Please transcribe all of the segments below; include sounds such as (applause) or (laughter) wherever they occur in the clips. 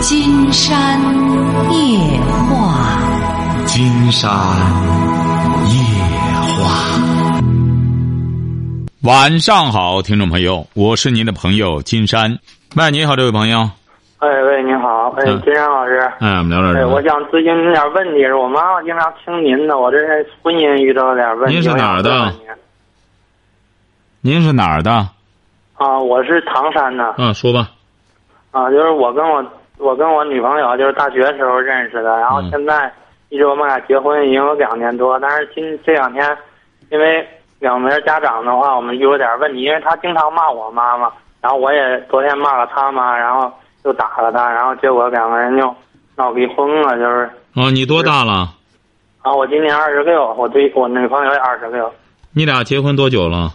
金山夜话，金山夜话。晚上好，听众朋友，我是您的朋友金山。喂，你好，这位朋友。哎喂，你好，哎，嗯金山老师，哎，我们聊聊哎，我想咨询您点问题，是我妈妈经常听您的，我这是婚姻遇到点问题。您是哪儿的您是哪儿的？啊，我是唐山的嗯，说吧。啊，就是我跟我我跟我女朋友就是大学时候认识的，然后嗯现在一直我们俩结婚已经有两年多，但是今这两天因为两边家长的话，我们遇有点问题，因为她经常骂我妈妈，然后我也昨天骂了她妈，然后又打了她，然后结果两个人就闹离婚了，就是。哦，你多大了？啊，我今年二十六，我对我女朋友也二十六，你俩结婚多久了？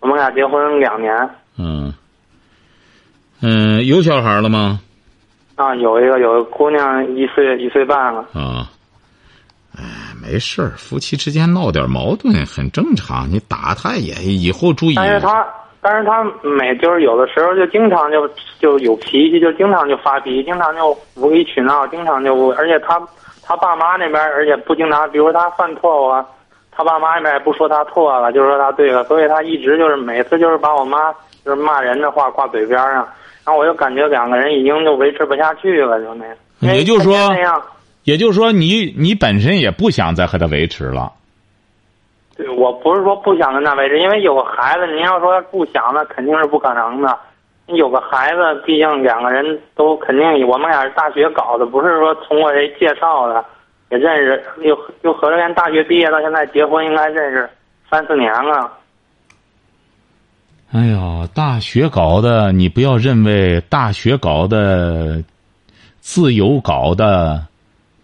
我们俩结婚两年。嗯。嗯，有小孩了吗？啊，有一个有个姑娘一岁一岁半了。啊。哎，没事儿，夫妻之间闹点矛盾很正常。你打他也以后注意。但是他，但是他每就是有的时候就经常就就有脾气，就经常就发脾气，经常就无理取闹，经常就而且他他爸妈那边而且不经常，比如他犯错误啊，他爸妈那边也不说他错了，就说他对了，所以他一直就是每次就是把我妈就是骂人的话挂嘴边上，然后我就感觉两个人已经就维持不下去了，就那样。也就是说。也就是说你，你本身也不想再和他维持了。对，我不是说不想跟他维持，因为有个孩子，您要说不想，那肯定是不可能的。你有个孩子，毕竟两个人都肯定，我们俩是大学搞的，不是说通过谁介绍的，也认识，又又合着连大学毕业到现在结婚，应该认识三四年了。哎呦，大学搞的，你不要认为大学搞的、自由搞的，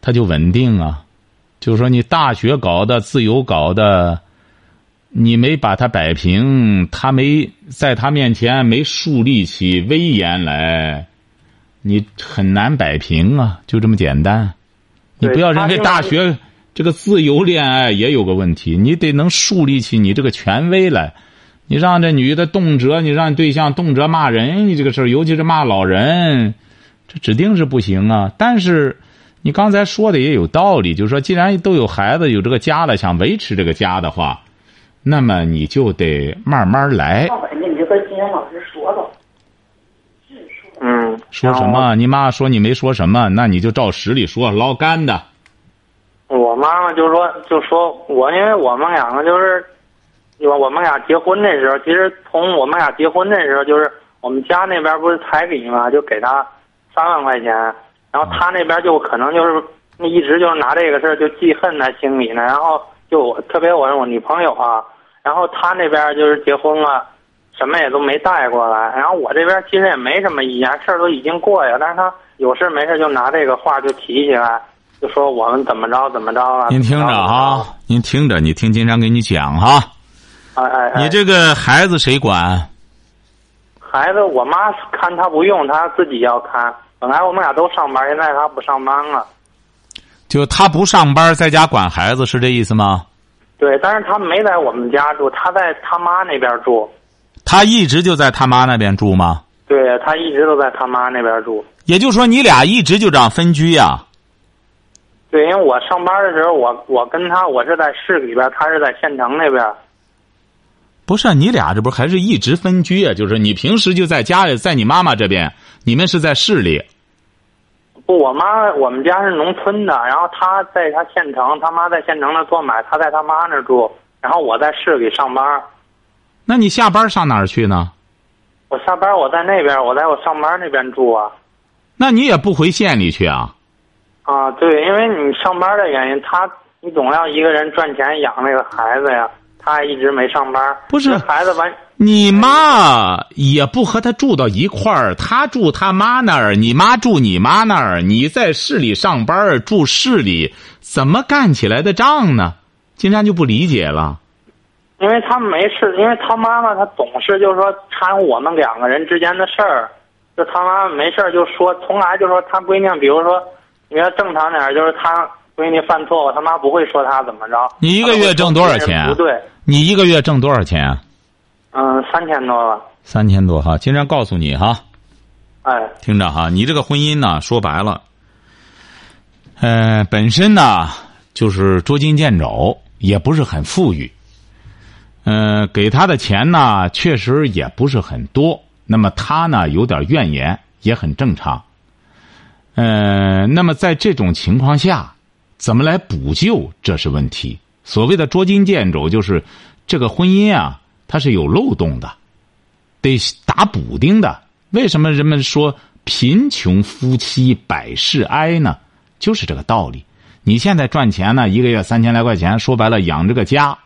它就稳定啊。就是说，你大学搞的、自由搞的，你没把它摆平，他没在他面前没树立起威严来，你很难摆平啊，就这么简单。你不要认为大学这个自由恋爱也有个问题，你得能树立起你这个权威来。你让这女的动辄，你让对象动辄骂人，你这个事儿，尤其是骂老人，这指定是不行啊。但是，你刚才说的也有道理，就是说，既然都有孩子，有这个家了，想维持这个家的话，(laughs) 那么你就得慢慢来。上回呢，你就跟金山老师说了，嗯，说什么？你妈说你没说什么，那你就照实里说，捞干的。我妈妈就说，就说我，因为我们两个就是，我我们俩结婚那时候，其实从我们俩结婚那时候，就是我们家那边不是彩礼嘛，就给他三万块钱，然后他那边就可能就是一直就是拿这个事儿就记恨在心里呢，然后就我特别我是我女朋友啊，然后他那边就是结婚了，什么也都没带过来，然后我这边其实也没什么意见，事儿都已经过去了，但是他有事没事就拿这个话就提起来。就说我们怎么着怎么着了。您听着啊，您听着，你听金山给你讲哈。哎哎哎，你这个孩子谁管？孩子，我妈看他不用，他自己要看。本来我们俩都上班，现在他不上班了。就他不上班，在家管孩子，是这意思吗？对，但是他没在我们家住，他在他妈那边住。他一直就在他妈那边住吗？对他一直都在他妈那边住。也就是说，你俩一直就这样分居呀、对，因为我上班的时候，我我跟他，我是在市里边，他是在县城那边。不是，你俩这不还是一直分居啊？就是你平时就在家里，在你妈妈这边，你们是在市里。不，我妈我们家是农村的，然后她在她县城，她妈在县城那做买，她在她妈那住，然后我在市里上班。那你下班上哪儿去呢？我下班我在那边，我在我上班那边住啊。那你也不回县里去啊？啊，对，因为你上班的原因，他你总要一个人赚钱养那个孩子呀。他一直没上班，不是孩子完，你妈也不和他住到一块儿，他住他妈那儿，你妈住你妈那儿，你在市里上班住市里，怎么干起来的账呢？金山就不理解了。因为他没事，因为他妈妈她总是就是说掺和我们两个人之间的事儿，就他妈妈没事就说，从来就说他闺女，比如说你要正常点，就是他闺女犯错误，他妈不会说他怎么着。你一个月挣多少钱不对，你一个月挣多少钱啊？嗯，三千多了。三千多哈。经常告诉你哈，哎，听着哈，你这个婚姻呢，说白了，呃，本身呢就是捉襟见肘，也不是很富裕。嗯，给他的钱呢，确实也不是很多。那么他呢，有点怨言，也很正常。嗯，那么在这种情况下，怎么来补救，这是问题。所谓的捉襟见肘，就是这个婚姻啊，它是有漏洞的，得打补丁的。为什么人们说贫穷夫妻百事哀呢？就是这个道理。你现在赚钱呢，一个月三千来块钱，说白了养这个家。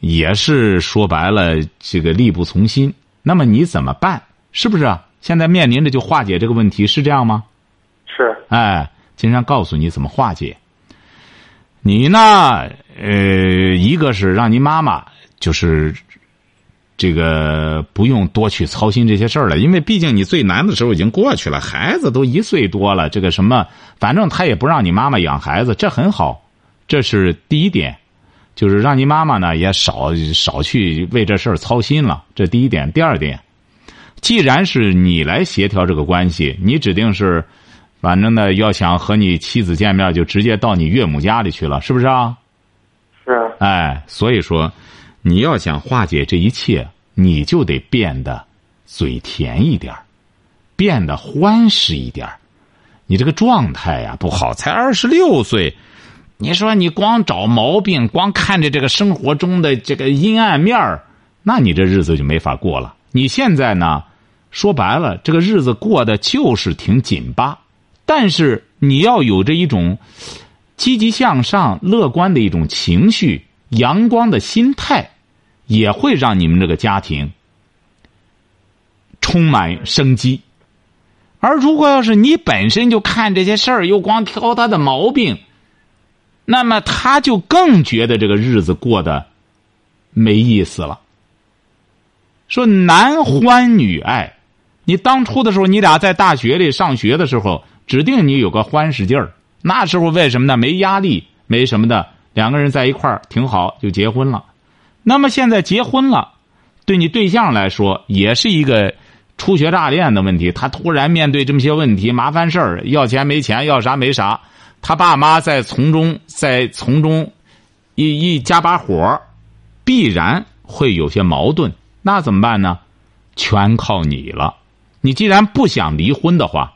也是说白了，这个力不从心。那么你怎么办？是不是啊？现在面临着就化解这个问题，是这样吗？是。哎，金山告诉你怎么化解。你呢？呃，一个是让你妈妈就是这个不用多去操心这些事儿了，因为毕竟你最难的时候已经过去了，孩子都一岁多了，这个什么，反正他也不让你妈妈养孩子，这很好，这是第一点。就是让你妈妈呢也少少去为这事儿操心了，这第一点。第二点，既然是你来协调这个关系，你指定是，反正呢要想和你妻子见面，就直接到你岳母家里去了，是不是啊？是。哎，所以说，你要想化解这一切，你就得变得嘴甜一点变得欢实一点你这个状态呀不好，才二十六岁。你说你光找毛病，光看着这个生活中的这个阴暗面儿，那你这日子就没法过了。你现在呢，说白了，这个日子过得就是挺紧巴，但是你要有着一种积极向上、乐观的一种情绪、阳光的心态，也会让你们这个家庭充满生机。而如果要是你本身就看这些事儿，又光挑他的毛病。那么他就更觉得这个日子过得没意思了。说男欢女爱，你当初的时候，你俩在大学里上学的时候，指定你有个欢实劲儿。那时候为什么呢？没压力，没什么的，两个人在一块儿挺好，就结婚了。那么现在结婚了，对你对象来说也是一个初学乍练的问题。他突然面对这么些问题、麻烦事儿，要钱没钱，要啥没啥。他爸妈在从中，在从中一一加把火，必然会有些矛盾。那怎么办呢？全靠你了。你既然不想离婚的话，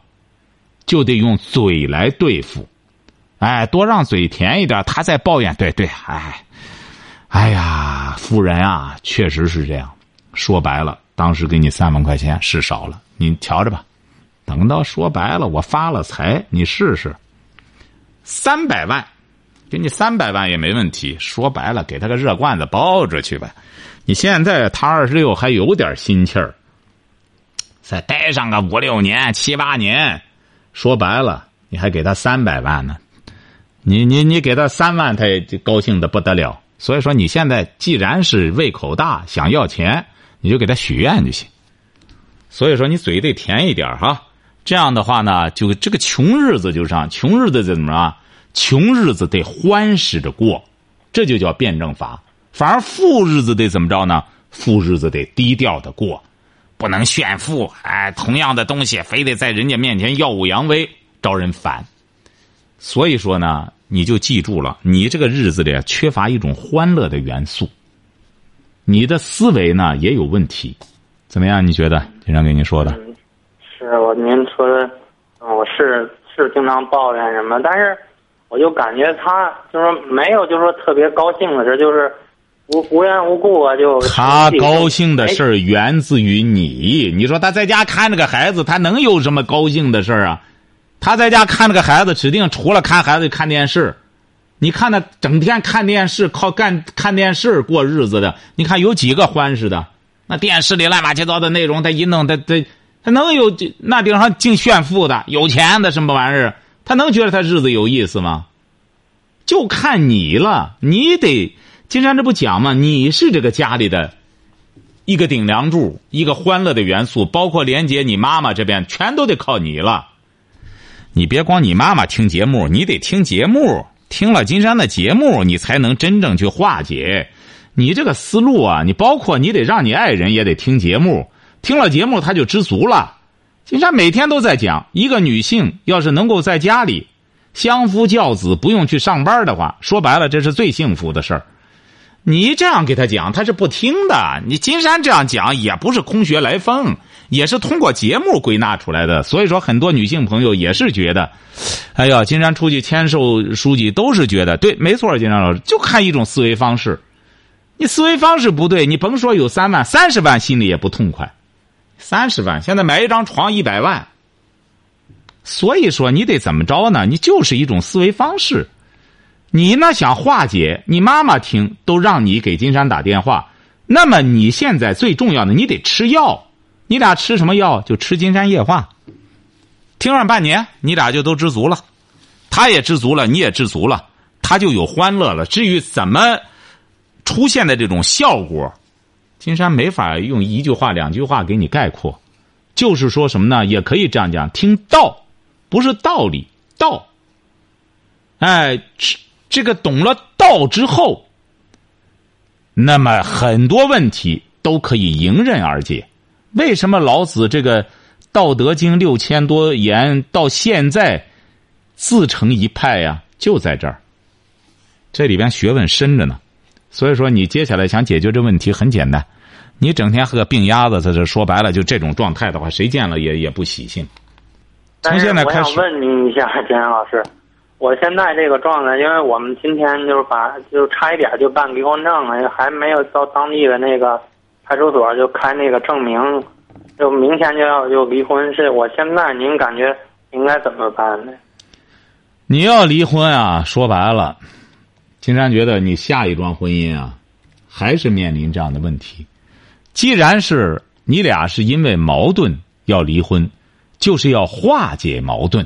就得用嘴来对付。哎，多让嘴甜一点。他在抱怨，对对，哎，哎呀，夫人啊，确实是这样。说白了，当时给你三万块钱是少了，你瞧着吧。等到说白了，我发了财，你试试。三百万，给你三百万也没问题。说白了，给他个热罐子包着去呗。你现在他二十六还有点心气儿，再待上个五六年、七八年，说白了，你还给他三百万呢。你你你给他三万，他也高兴的不得了。所以说，你现在既然是胃口大，想要钱，你就给他许愿就行。所以说，你嘴得甜一点哈。这样的话呢，就这个穷日子就上，穷日子怎么着？穷日子得欢实着过，这就叫辩证法。反而富日子得怎么着呢？富日子得低调的过，不能炫富。哎，同样的东西，非得在人家面前耀武扬威，招人烦。所以说呢，你就记住了，你这个日子里缺乏一种欢乐的元素，你的思维呢也有问题。怎么样？你觉得？经常跟你说的。是我您说的，我是是经常抱怨什么，但是我就感觉他就是没有，就是说特别高兴的事，就是无无缘无故我就。他高兴的事儿源自于你，你说他在家看着个孩子，他能有什么高兴的事儿啊？他在家看着个孩子，指定除了看孩子看电视。你看他整天看电视，靠干看电视过日子的，你看有几个欢实的？那电视里乱七八糟的内容，他一弄，他他。他能有那顶上净炫富的、有钱的什么玩意儿？他能觉得他日子有意思吗？就看你了，你得金山这不讲吗？你是这个家里的一个顶梁柱，一个欢乐的元素，包括连接你妈妈这边，全都得靠你了。你别光你妈妈听节目，你得听节目，听了金山的节目，你才能真正去化解。你这个思路啊，你包括你得让你爱人也得听节目。听了节目，他就知足了。金山每天都在讲，一个女性要是能够在家里相夫教子，不用去上班的话，说白了，这是最幸福的事儿。你这样给他讲，他是不听的。你金山这样讲也不是空穴来风，也是通过节目归纳出来的。所以说，很多女性朋友也是觉得，哎呀，金山出去签售书籍都是觉得对，没错，金山老师就看一种思维方式。你思维方式不对，你甭说有三万、三十万，心里也不痛快。三十万，现在买一张床一百万。所以说，你得怎么着呢？你就是一种思维方式。你呢想化解？你妈妈听都让你给金山打电话。那么你现在最重要的，你得吃药。你俩吃什么药？就吃金山液化。听上半年，你俩就都知足了，他也知足了，你也知足了，他就有欢乐了。至于怎么出现的这种效果？金山没法用一句话、两句话给你概括，就是说什么呢？也可以这样讲：听道，不是道理，道。哎，吃这个懂了道之后，那么很多问题都可以迎刃而解。为什么老子这个《道德经》六千多言到现在自成一派呀？就在这儿，这里边学问深着呢。所以说，你接下来想解决这问题很简单，你整天和个病鸭子在这说白了，就这种状态的话，谁见了也也不喜庆。从现在开始，我问您一下，金山老师，我现在这个状态，因为我们今天就是把就差一点就办离婚证了，还没有到当地的那个派出所就开那个证明，就明天就要就离婚，是我现在您感觉应该怎么办呢？你要离婚啊？说白了。金山觉得你下一桩婚姻啊，还是面临这样的问题。既然是你俩是因为矛盾要离婚，就是要化解矛盾。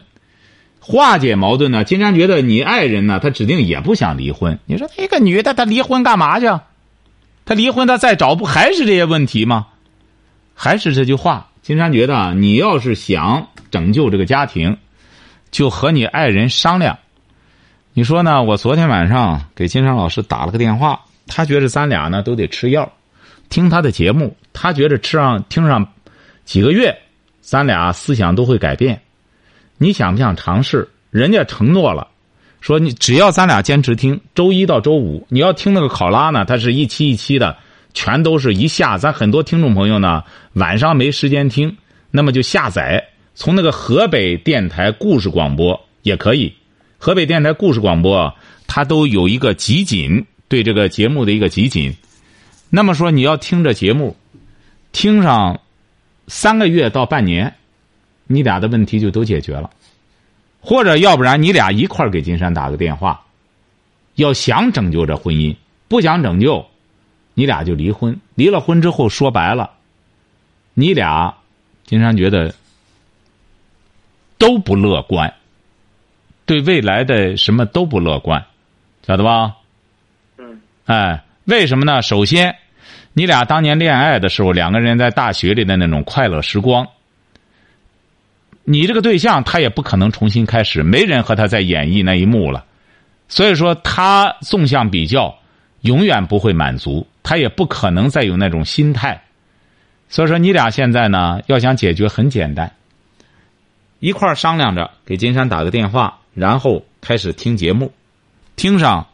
化解矛盾呢？金山觉得你爱人呢，他指定也不想离婚。你说他一个女的，她离婚干嘛去？她离婚，她再找不还是这些问题吗？还是这句话，金山觉得你要是想拯救这个家庭，就和你爱人商量。你说呢？我昨天晚上给金山老师打了个电话，他觉得咱俩呢都得吃药，听他的节目，他觉得吃上听上几个月，咱俩思想都会改变。你想不想尝试？人家承诺了，说你只要咱俩坚持听，周一到周五，你要听那个考拉呢，它是一期一期的，全都是一下。咱很多听众朋友呢晚上没时间听，那么就下载从那个河北电台故事广播也可以。河北电台故事广播，它都有一个集锦，对这个节目的一个集锦。那么说，你要听这节目，听上三个月到半年，你俩的问题就都解决了。或者要不然，你俩一块儿给金山打个电话，要想拯救这婚姻，不想拯救，你俩就离婚。离了婚之后，说白了，你俩，金山觉得都不乐观。对未来的什么都不乐观，晓得吧？嗯。哎，为什么呢？首先，你俩当年恋爱的时候，两个人在大学里的那种快乐时光，你这个对象他也不可能重新开始，没人和他在演绎那一幕了。所以说，他纵向比较，永远不会满足，他也不可能再有那种心态。所以说，你俩现在呢，要想解决，很简单，一块商量着给金山打个电话。然后开始听节目，听上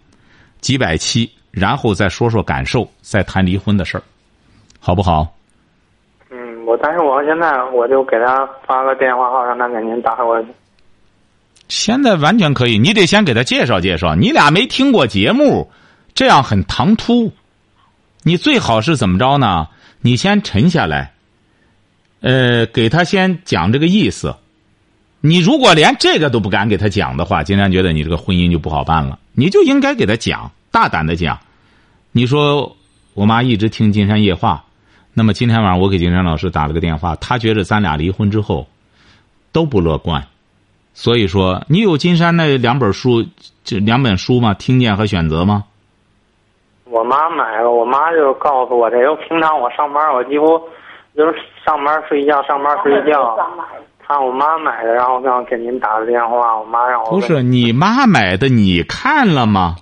几百期，然后再说说感受，再谈离婚的事儿，好不好？我但是我现在我就给他发个电话号，让他给您打过去。现在完全可以，你得先给他介绍介绍，你俩没听过节目，这样很唐突。你最好是怎么着呢？你先沉下来，呃，给他先讲这个意思。你如果连这个都不敢给他讲的话，金山觉得你这个婚姻就不好办了。你就应该给他讲，大胆的讲。你说我妈一直听金山夜话，那么今天晚上我给金山老师打了个电话，他觉得咱俩离婚之后都不乐观。所以说，你有金山那两本书，这两本书吗？听见和选择吗？我妈买了，我妈就告诉我这个。平常我上班，我几乎就是上班睡觉，上班睡觉。看我妈买的，然后让给您打的电话，我妈让我不是你妈买的，你看了吗？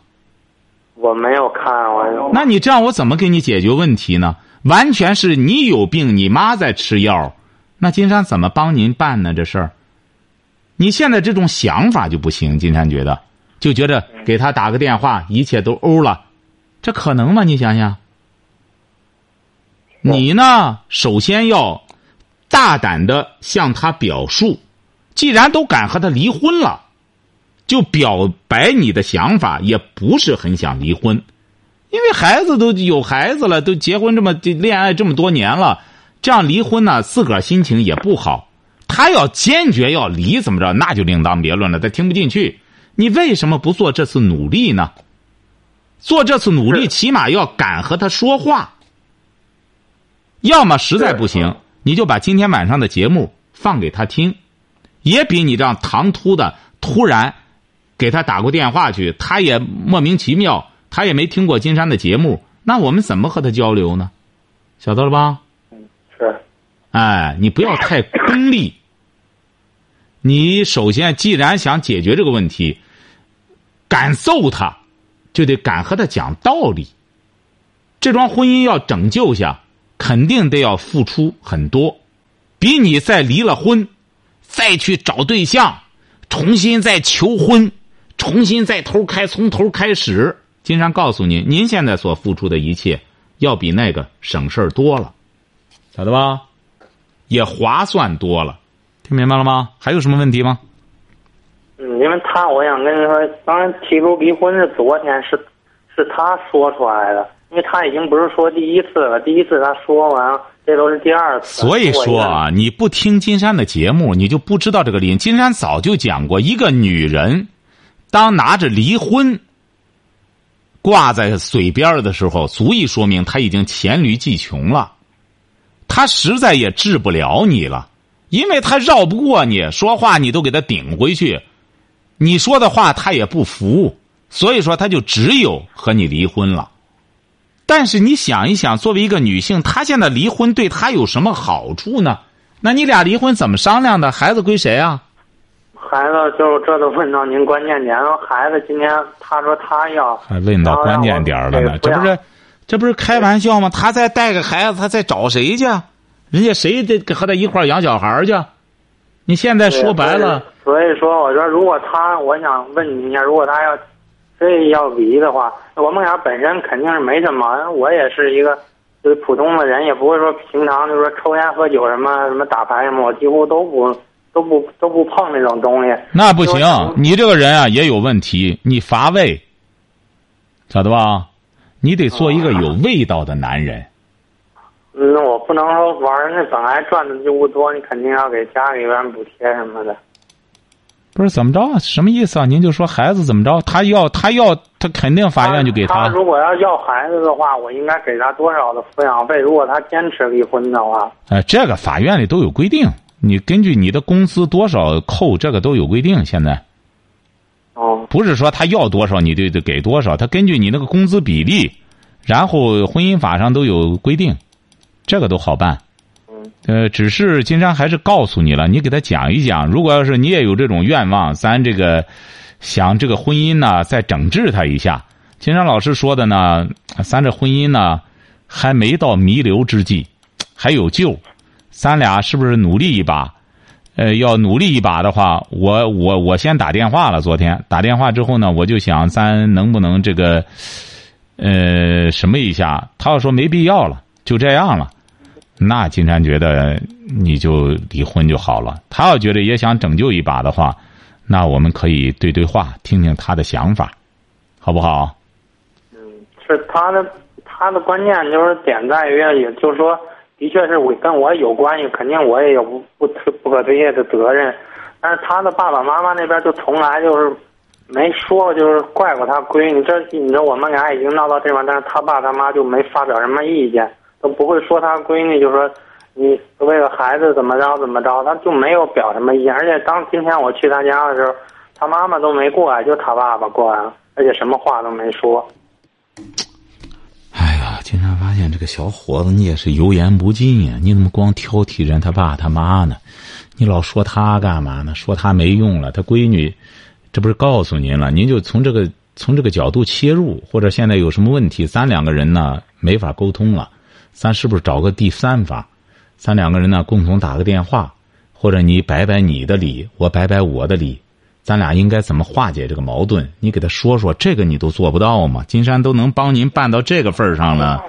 我没有看，我那你这样我怎么给你解决问题呢？完全是你有病，你妈在吃药，那金山怎么帮您办呢？这事儿，你现在这种想法就不行。金山觉得，就觉得给他打个电话，一切都欧了，这可能吗？你想想。你呢？首先要大胆的向他表述，既然都敢和他离婚了，就表白你的想法，也不是很想离婚，因为孩子都有孩子了，都结婚这么恋爱这么多年了，这样离婚呢，自个儿心情也不好。他要坚决要离，怎么着？那就另当别论了。他听不进去，你为什么不做这次努力呢？做这次努力，起码要敢和他说话。要么实在不行，你就把今天晚上的节目放给他听，也比你这样唐突的突然给他打过电话去，他也莫名其妙，他也没听过金山的节目，那我们怎么和他交流呢？晓得了吧？嗯，是。哎，你不要太功利。你首先既然想解决这个问题，敢揍他，就得敢和他讲道理。这桩婚姻要拯救下。肯定得要付出很多，比你再离了婚，再去找对象，重新再求婚，重新再头开从头开始。金山告诉您，您现在所付出的一切，要比那个省事儿多了，晓得吧？也划算多了，听明白了吗？还有什么问题吗？嗯，因为他，我想跟你说，当然提出离婚是昨天，是是他说出来的。因为他已经不是说第一次了，第一次他说完，这都是第二次。所以说啊，你不听金山的节目，你就不知道这个理。金山早就讲过，一个女人，当拿着离婚挂在嘴边的时候，足以说明他已经黔驴技穷了。他实在也治不了你了，因为他绕不过你，说话你都给他顶回去，你说的话他也不服，所以说他就只有和你离婚了。但是你想一想，作为一个女性，她现在离婚对她有什么好处呢？那你俩离婚怎么商量的？孩子归谁啊？孩子就这都问到您关键点了。孩子今天他说他要，还问到关键点了呢？这不是，这不是开玩笑吗？他再带个孩子，他再找谁去？人家谁得和他一块养小孩去？你现在说白了，所以说我说，如果他，我想问你一下，如果他要。非要离的话，我们俩本身肯定是没什么。我也是一个就是普通的人，也不会说平常就是说抽烟喝酒什么什么打牌什么，我几乎都不都不都不碰那种东西。那不行，你这个人啊也有问题，你乏味，咋的吧？你得做一个有味道的男人。那我不能说玩那本来赚的就不多，你肯定要给家里边补贴什么的。不是怎么着？什么意思啊？您就说孩子怎么着？他要他要他肯定法院就给他。他如果要要孩子的话，我应该给他多少的抚养费？如果他坚持离婚的话，哎，这个法院里都有规定。你根据你的工资多少扣，这个都有规定。现在，哦，不是说他要多少你就得给多少，他根据你那个工资比例，然后婚姻法上都有规定，这个都好办。呃，只是金山还是告诉你了，你给他讲一讲。如果要是你也有这种愿望，咱这个想这个婚姻呢，再整治他一下。金山老师说的呢，咱这婚姻呢还没到弥留之际，还有救。咱俩是不是努力一把？呃，要努力一把的话，我我我先打电话了。昨天打电话之后呢，我就想咱能不能这个呃什么一下？他要说没必要了，就这样了。那金山觉得你就离婚就好了。他要觉得也想拯救一把的话，那我们可以对对话，听听他的想法，好不好？嗯，是他的，他的观念就是点在于，也就是说，的确是我跟我有关系，肯定我也有不不不可推卸的责任。但是他的爸爸妈妈那边就从来就是没说，就是怪过他闺女。这你知道我们俩已经闹到这块，但是他爸他妈就没发表什么意见。都不会说他闺女，就说你为了孩子怎么着怎么着，他就没有表什么意见。而且当今天我去他家的时候，他妈妈都没过来，就他爸爸过来了，而且什么话都没说。经常发现这个小伙子，你也是油盐不进呀！你怎么光挑剔人他爸他妈呢？你老说他干嘛呢？说他没用了，他闺女，这不是告诉您了？您就从这个从这个角度切入，或者现在有什么问题，咱两个人呢没法沟通了。咱是不是找个第三方？咱两个人呢共同打个电话，或者你摆摆你的理，我摆摆我的理，咱俩应该怎么化解这个矛盾？你给他说说，这个你都做不到吗？金山都能帮您办到这个份儿上了。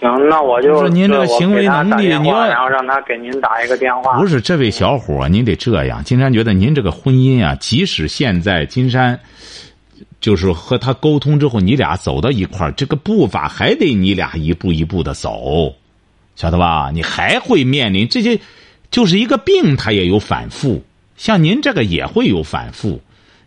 行，那我就说您这个行为能力你要让他给您打一个电话。不是这位小伙，您得这样。金山觉得您这个婚姻啊，即使现在金山就是和他沟通之后，你俩走到一块儿，这个步伐还得你俩一步一步的走，晓得吧？你还会面临这些，就是一个病，它也有反复。像您这个也会有反复，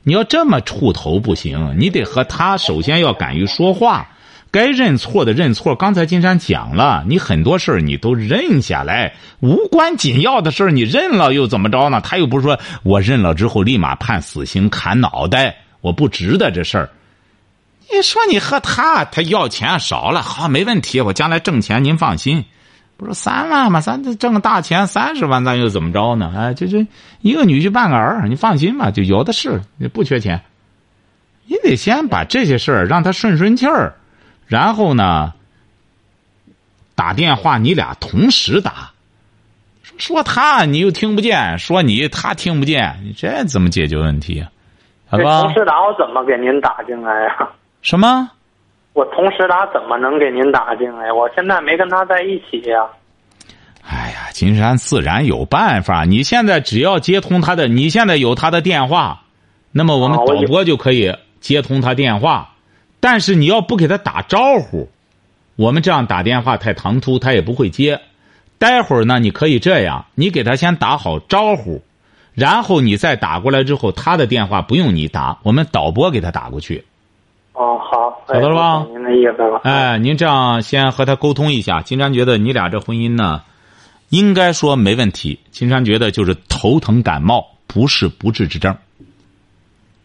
你要这么怵头不行，你得和他首先要敢于说话。该认错的认错，刚才金山讲了，你很多事儿你都认下来，无关紧要的事儿你认了又怎么着呢？他又不是说我认了之后立马判死刑砍脑袋，我不值得这事儿。你说你和他，他要钱少了，好没问题，我将来挣钱您放心。不是三万嘛？咱这挣个大钱三十万，咱又怎么着呢？哎，就就一个女婿半个儿，你放心吧，就有的是，你不缺钱。你得先把这些事儿让他顺顺气儿。然后呢，打电话你俩同时打，说他你又听不见，说你他听不见，你这怎么解决问题啊？好吧？同时打我怎么给您打进来呀？什么？我同时打怎么能给您打进来？我现在没跟他在一起呀。哎呀，金山自然有办法。你现在只要接通他的，你现在有他的电话，那么我们导播就可以接通他电话。但是你要不给他打招呼，我们这样打电话太唐突，他也不会接。待会儿呢，你可以这样，你给他先打好招呼，然后你再打过来之后，他的电话不用你打，我们导播给他打过去。哦，好，晓得了吧？您的意思了。哎，您这样先和他沟通一下。金山觉得你俩这婚姻呢，应该说没问题。金山觉得就是头疼感冒，不是不治之症。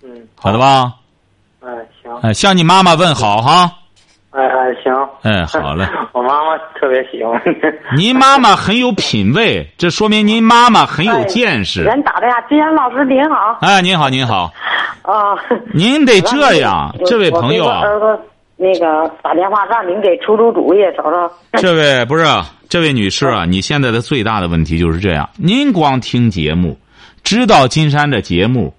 嗯，好的吧？哎，行。哎，向你妈妈问好哈。哎哎，行。哎，好嘞。(laughs) 我妈妈特别喜欢。(laughs) 您妈妈很有品位，这说明您妈妈很有见识。人打的呀，金山老师您好。哎，您好，您好。啊。您得这样，这位朋友那个打电话让您给出出主意，找找。(laughs) 这位不是这位女士啊，你现在的最大的问题就是这样。您光听节目，知道金山的节目。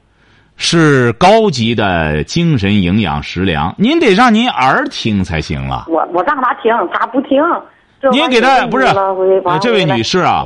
是高级的精神营养食粮，您得让您儿听才行了。我我让他听，他不听。您给他不是这位女士啊？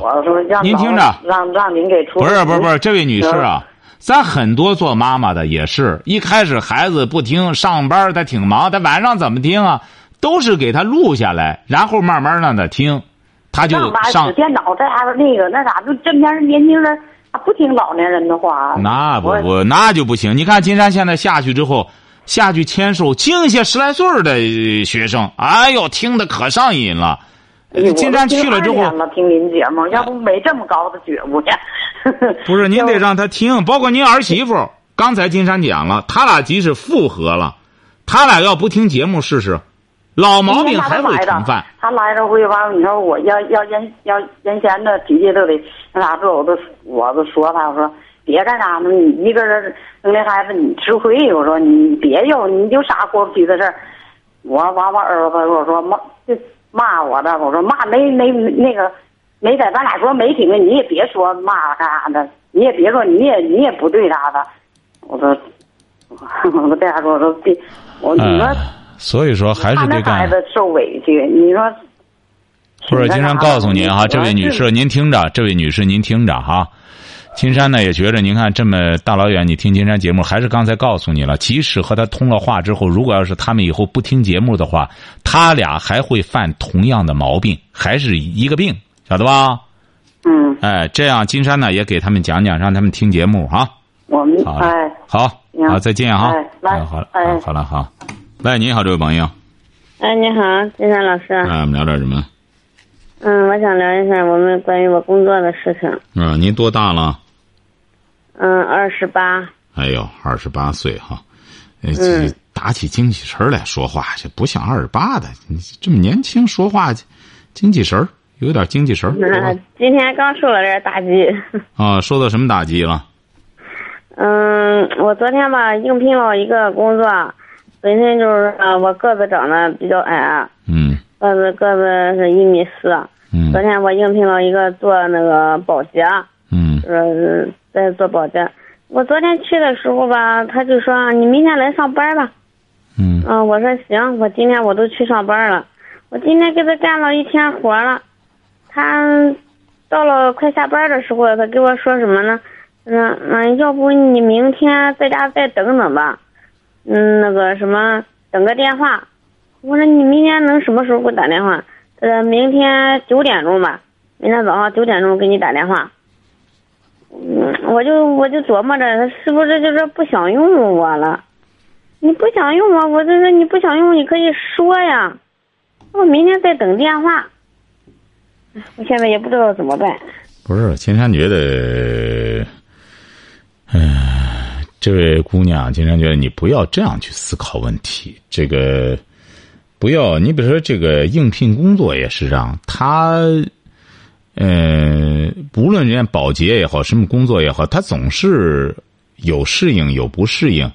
您听着，让让您给出。不是不是不是，这位女士啊，咱很多做妈妈的也是一开始孩子不听，上班他挺忙，他晚上怎么听啊？都是给他录下来，然后慢慢让他听，他就上电脑这样那个那啥，就这边年轻人。他不听老年人的话，那不不那就不行。你看金山现在下去之后，下去签售，净些十来岁的学生，哎呦，听的可上瘾了。金山去了之后，听您节目，要不没这么高的觉悟呢。(laughs) 不是，您得让他听，包括您儿媳妇。刚才金山讲了，他俩即使复合了，他俩要不听节目试试。老毛病还会重犯。他来着回完，你说我要要原要原先的脾气都得那啥子，我都我都说他，我说别干啥呢？你一个人生的孩子你吃亏，我说你别有你就啥过不去的事儿。我完我儿子我说骂就骂我的，我说骂没没那个没在咱俩说没听你也别说骂干啥的，你也别说你也你也不对啥的。我说我这样说我说别我你说。所以说还是得干。孩子受委屈，你说。或者金山告诉您哈，这位女士您听着，这位女士您听着哈。金山呢也觉着，您看这么大老远你听金山节目，还是刚才告诉你了，即使和他通了话之后，如果要是他们以后不听节目的话，他俩还会犯同样的毛病，还是一个病，晓得吧？嗯。哎，这样金山呢也给他们讲讲，让他们听节目哈。我们哎，好，好，再见哈。哎，来，好了，哎，好了，好。喂，你好，这位朋友。哎，你好，金山老师。哎，我们聊点什么？嗯，我想聊一下我们关于我工作的事情。嗯，您多大了？嗯，二十八。哎呦，二十八岁哈，嗯，打起精气神来说话，这不像二十八的，你这么年轻说话，精气神有点精气神儿今天刚受了点打击。(laughs) 啊，受到什么打击了？嗯，我昨天吧应聘了一个工作。本身就是啊，我个子长得比较矮，嗯，个子个子是一米四。嗯昨天我应聘了一个做那个保洁，嗯呃，在做保洁。我昨天去的时候吧，他就说你明天来上班吧。嗯嗯，我说行，我今天我都去上班了。我今天给他干了一天活了，他到了快下班的时候，他给我说什么呢？他说嗯，要不你明天在家再等等吧，嗯，那个什么，等个电话。我说你明天能什么时候给我打电话？他说明天九点钟吧，明天早上九点钟给你打电话。嗯，我就我就琢磨着他是不是就是不想用我了？你不想用我，我就说你不想用，你可以说呀。我明天再等电话。唉我现在也不知道怎么办。不是，青山觉得，嗯、这位姑娘，经常觉得你不要这样去思考问题。这个不要，你比如说这个应聘工作也是这样，他，呃，不论人家保洁也好，什么工作也好，他总是有适应有不适应，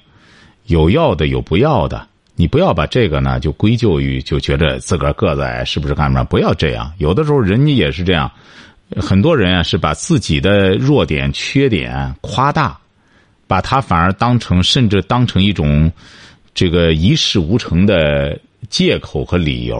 有要的有不要的。你不要把这个呢就归咎于就觉得自个儿个子矮是不是干不上？不要这样，有的时候人家也是这样。很多人啊是把自己的弱点、缺点夸大，把它反而当成甚至当成一种这个一事无成的借口和理由。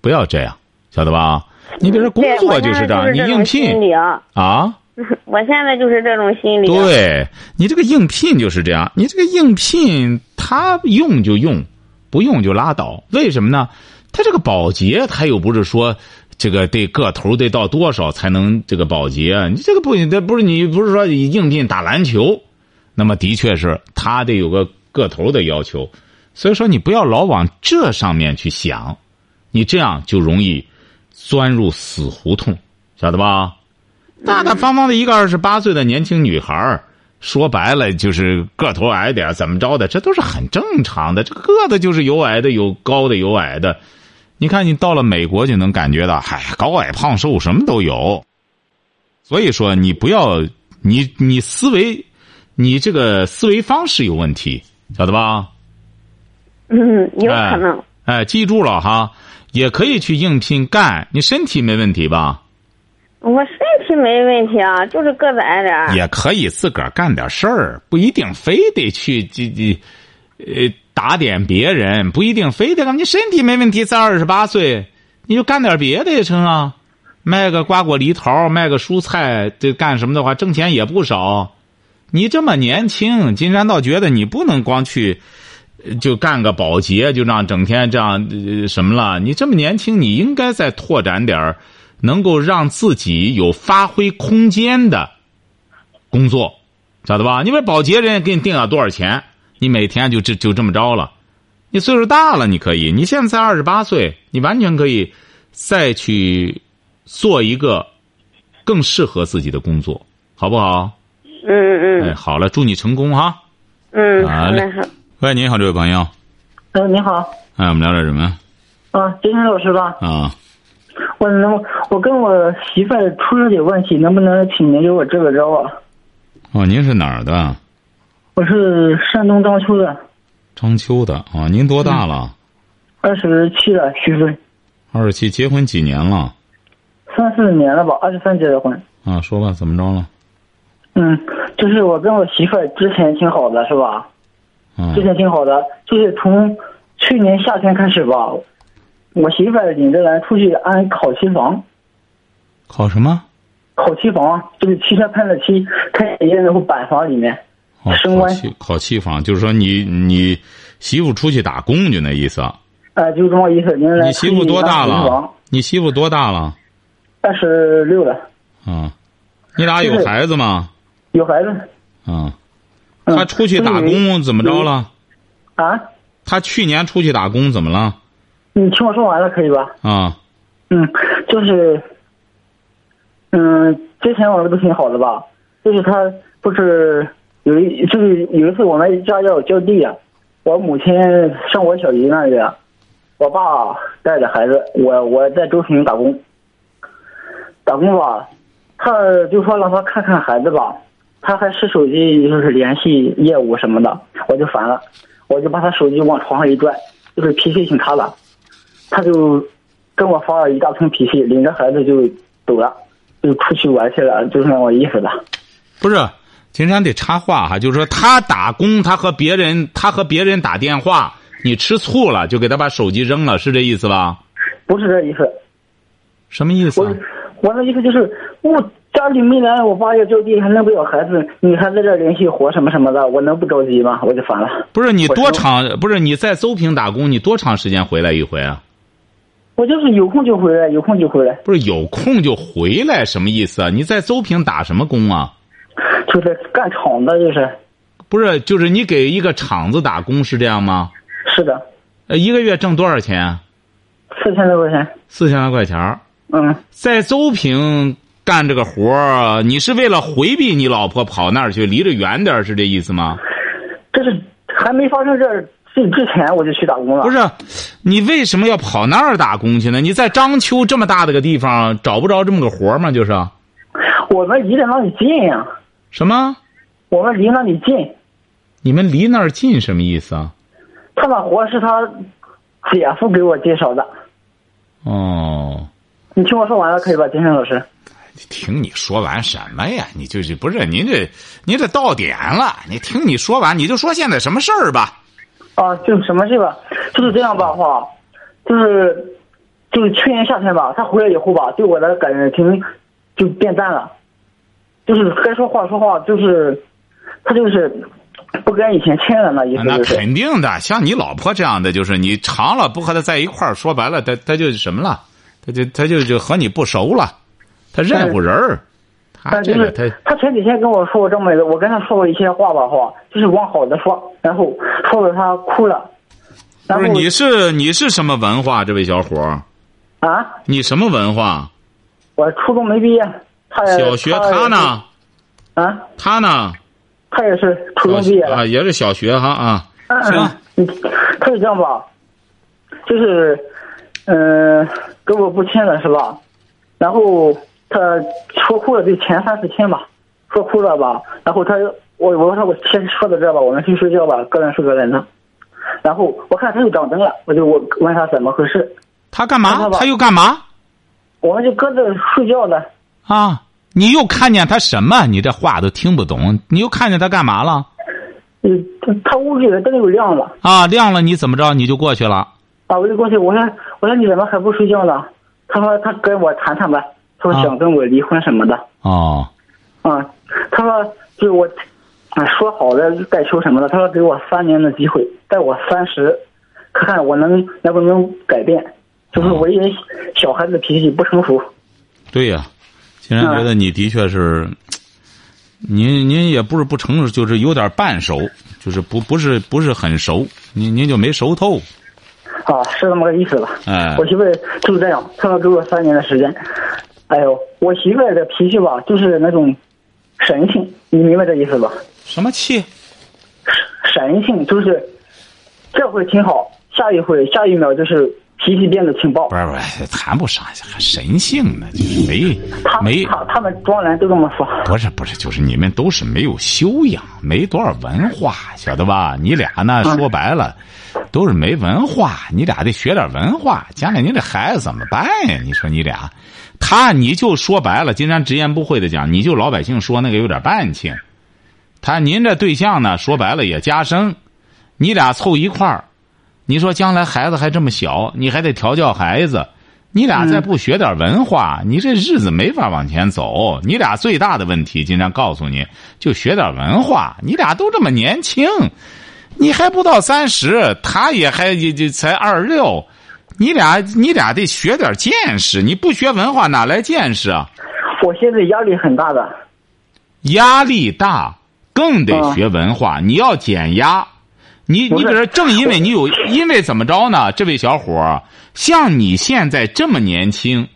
不要这样，晓得吧？你比如说工作就是这样，你应聘理啊，啊，(laughs) 我现在就是这种心理。，对你这个应聘就是这样，你这个应聘他用就用，不用就拉倒。为什么呢？他这个保洁他又不是说这个得个头得到多少才能这个保洁啊？你这个不，这不是你不是说应聘打篮球，那么的确是他得有个个头的要求。所以说你不要老往这上面去想，你这样就容易钻入死胡同，晓得吧？大大方方的一个二十八岁的年轻女孩，说白了就是个头矮点怎么着的，这都是很正常的。这个个子就是有矮的，有高的，有矮的。你看，你到了美国就能感觉到，嗨，高矮胖瘦什么都有。所以说，你不要，你你思维，你这个思维方式有问题，晓得吧？嗯，有可能。哎，记住了哈，也可以去应聘干。你身体没问题吧？我身体没问题啊，就是个子矮点儿。也可以自个儿干点事儿，不一定非得去这这，呃，打点别人，不一定非得干。你身体没问题，才二十八岁，你就干点别的也成啊。卖个瓜果梨桃，卖个蔬菜，这干什么的话，挣钱也不少。你这么年轻，金山倒觉得你不能光去，就干个保洁，就让整天这样、呃、什么了。你这么年轻，你应该再拓展点儿能够让自己有发挥空间的工作，晓得吧？因为保洁人家给你定了多少钱，你每天就这就这么着了。你岁数大了，你可以，你现在才二十八岁，你完全可以再去做一个更适合自己的工作，好不好？嗯嗯哎，嗯好了，祝你成功哈！嗯，好嘞。喂，你好，这位朋友，嗯，你好，哎，我们聊点什么啊，金山老师吧？啊？我能，我跟我媳妇儿出了点问题，能不能请您给我支个招啊？哦，您是哪儿的？我是山东章丘的，章丘的啊？您多大了？二十七了，虚岁，二十七，结婚几年了？三四年了吧，二十三结的婚。啊，说吧，怎么着了？嗯，就是我跟我媳妇儿之前挺好的，是吧？嗯之前挺好的，就是从去年夏天开始吧，我媳妇儿领着人出去安烤漆房，烤什么？烤漆房就是汽车喷了漆，开烟然后板房里面。哦，烤漆烤漆房，就是说你你媳妇出去打工就那意思。呃，就这么意思。您你媳妇多大了？你媳妇多大了？二十六了，啊，你俩有孩子吗？有孩子。啊，嗯他出去打工怎么着了？啊？他去年出去打工怎么了？你听我说完了可以吧？啊，嗯，就是，嗯，之前玩的不挺好的吧？就是他不是有一就是有一次我们家要浇地啊，我母亲上我小姨那里啊，我爸带着孩子，我我在周平打工，打工吧，他就说让他看看孩子吧，他还是手机就是联系业务什么的，我就烦了，我就把他手机往床上一拽，就是脾气挺差的，他就跟我发了一大通脾气，领着孩子就走了，就出去玩去了，就是那个意思吧。不是，金山得插话哈，就是说他打工，他和别人，他和别人打电话，你吃醋了，就给他把手机扔了，是这意思吧？不是这意思，什么意思？我的意思就是我家里没人，我爸要就地，还弄不了孩子，你还在这儿联系活什么什么的，我能不着急吗？我就烦了。不是你多长？不是你在邹平打工，你多长时间回来一回啊？我就是有空就回来，有空就回来，不是有空就回来，什么意思啊？你在邹平打什么工啊？就是干厂子，就是不是，就是你给一个厂子打工是这样吗？是的，呃，一个月挣多少钱啊？四千多块钱。四千来块钱儿嗯，在邹平干这个活儿，你是为了回避你老婆跑那儿去，离着远点儿，是这意思吗？这是还没发生这事之前我就去打工了。不是，你为什么要跑那儿打工去呢？你在章丘这么大的个地方找不着这么个活儿吗？就是我们离得那里近呀、什么？我们离那里近。你们离那儿近什么意思啊？他那活是他姐夫给我介绍的。哦，你听我说完了可以吧，金山老师？听你说完什么呀？你就是不是您这您这到点了？你听你说完，你就说现在什么事儿吧？啊，就什么事吧，就是这样吧，哈，就是就是去年夏天吧，他回来以后吧，对我的感情就变淡了，就是该说话说话，就是他就是不跟以前亲了那意思那就是。肯定的，像你老婆这样的，就是你长了不和她在一块儿，说白了，她她就什么了，她就她就就和你不熟了，她认乎人儿，她但就是这个她他前几天跟我说过这么一个，我跟他说过一些话吧，哈就是往好的说，然后说的他哭了，不是你是你是什么文化？这位小伙儿，啊，你什么文化？我初中没毕业，他小学他呢？啊，他呢？他也是初中毕业啊，。也是小学哈啊。嗯行，嗯，他是这样吧，就是，嗯、跟我不亲了是吧？然后他说哭了，就前三四天吧，说哭了吧。然后他我我说我先说到这吧，我们去睡觉吧，各人睡各人的。然后我看他又长灯了，我就我问他怎么回事，他干嘛？他又干嘛？我们就搁这睡觉呢。啊！你又看见他什么？你这话都听不懂。你又看见他干嘛了？嗯，他他屋里的灯又亮了啊，亮了，你怎么着？你就过去了。啊！我就过去，我说我说你怎么还不睡觉呢？他说他跟我谈谈呗，他说啊想跟我离婚什么的。啊，啊，他说就是我，啊，说好的带球什么的，他说给我三年的机会，在我三十，看看我能能不能改变。就是我因为小孩子脾气不成熟，对呀、竟然觉得你的确是，您您也不是不成熟，就是有点半熟，就是不不是不是很熟，您您就没熟透。啊，是这么个意思吧？哎我媳妇就是这样，她说给我三年的时间。哎呦，我媳妇儿的脾气吧，就是那种神性，你明白这意思吧？什么气？神性就是这回挺好，下一回下一秒就是脾气变得挺暴不。是不是，谈不上还神性呢，就是没他没他他们庄人都这么说。不是不是，就是你们都是没有修养，没多少文化，晓得吧？你俩呢，嗯说白了，都是没文化。你俩得学点文化，将来你这孩子怎么办呀？你说你俩，他你就说白了，经常直言不讳的讲，你就老百姓说那个有点半情。他您这对象呢，说白了也加生，你俩凑一块儿，你说将来孩子还这么小，你还得调教孩子，你俩再不学点文化，你这日子没法往前走。你俩最大的问题，经常告诉你，就学点文化。你俩都这么年轻，你还不到三十，他也还也就才二十六，你俩你俩得学点见识。你不学文化哪来见识啊？我现在压力很大的，压力大，更得学文化。你要减压。你你比如说，正因为你有，因为怎么着呢？这位小伙儿，像你现在这么年轻，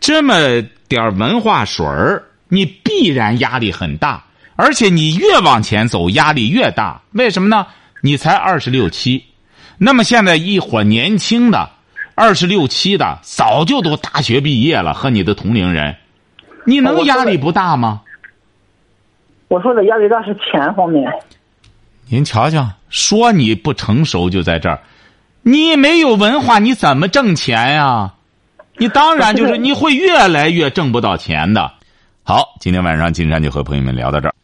这么点儿文化水儿，你必然压力很大，而且你越往前走，压力越大。为什么呢？你才二十六七，那么现在一伙年轻的，二十六七的，早就都大学毕业了，和你的同龄人，你能压力不大吗？我说的压力大是钱方面。您瞧瞧，说你不成熟就在这儿，你没有文化，你怎么挣钱呀？你当然就是 (laughs) 你会越来越挣不到钱的。好，今天晚上金山就和朋友们聊到这儿。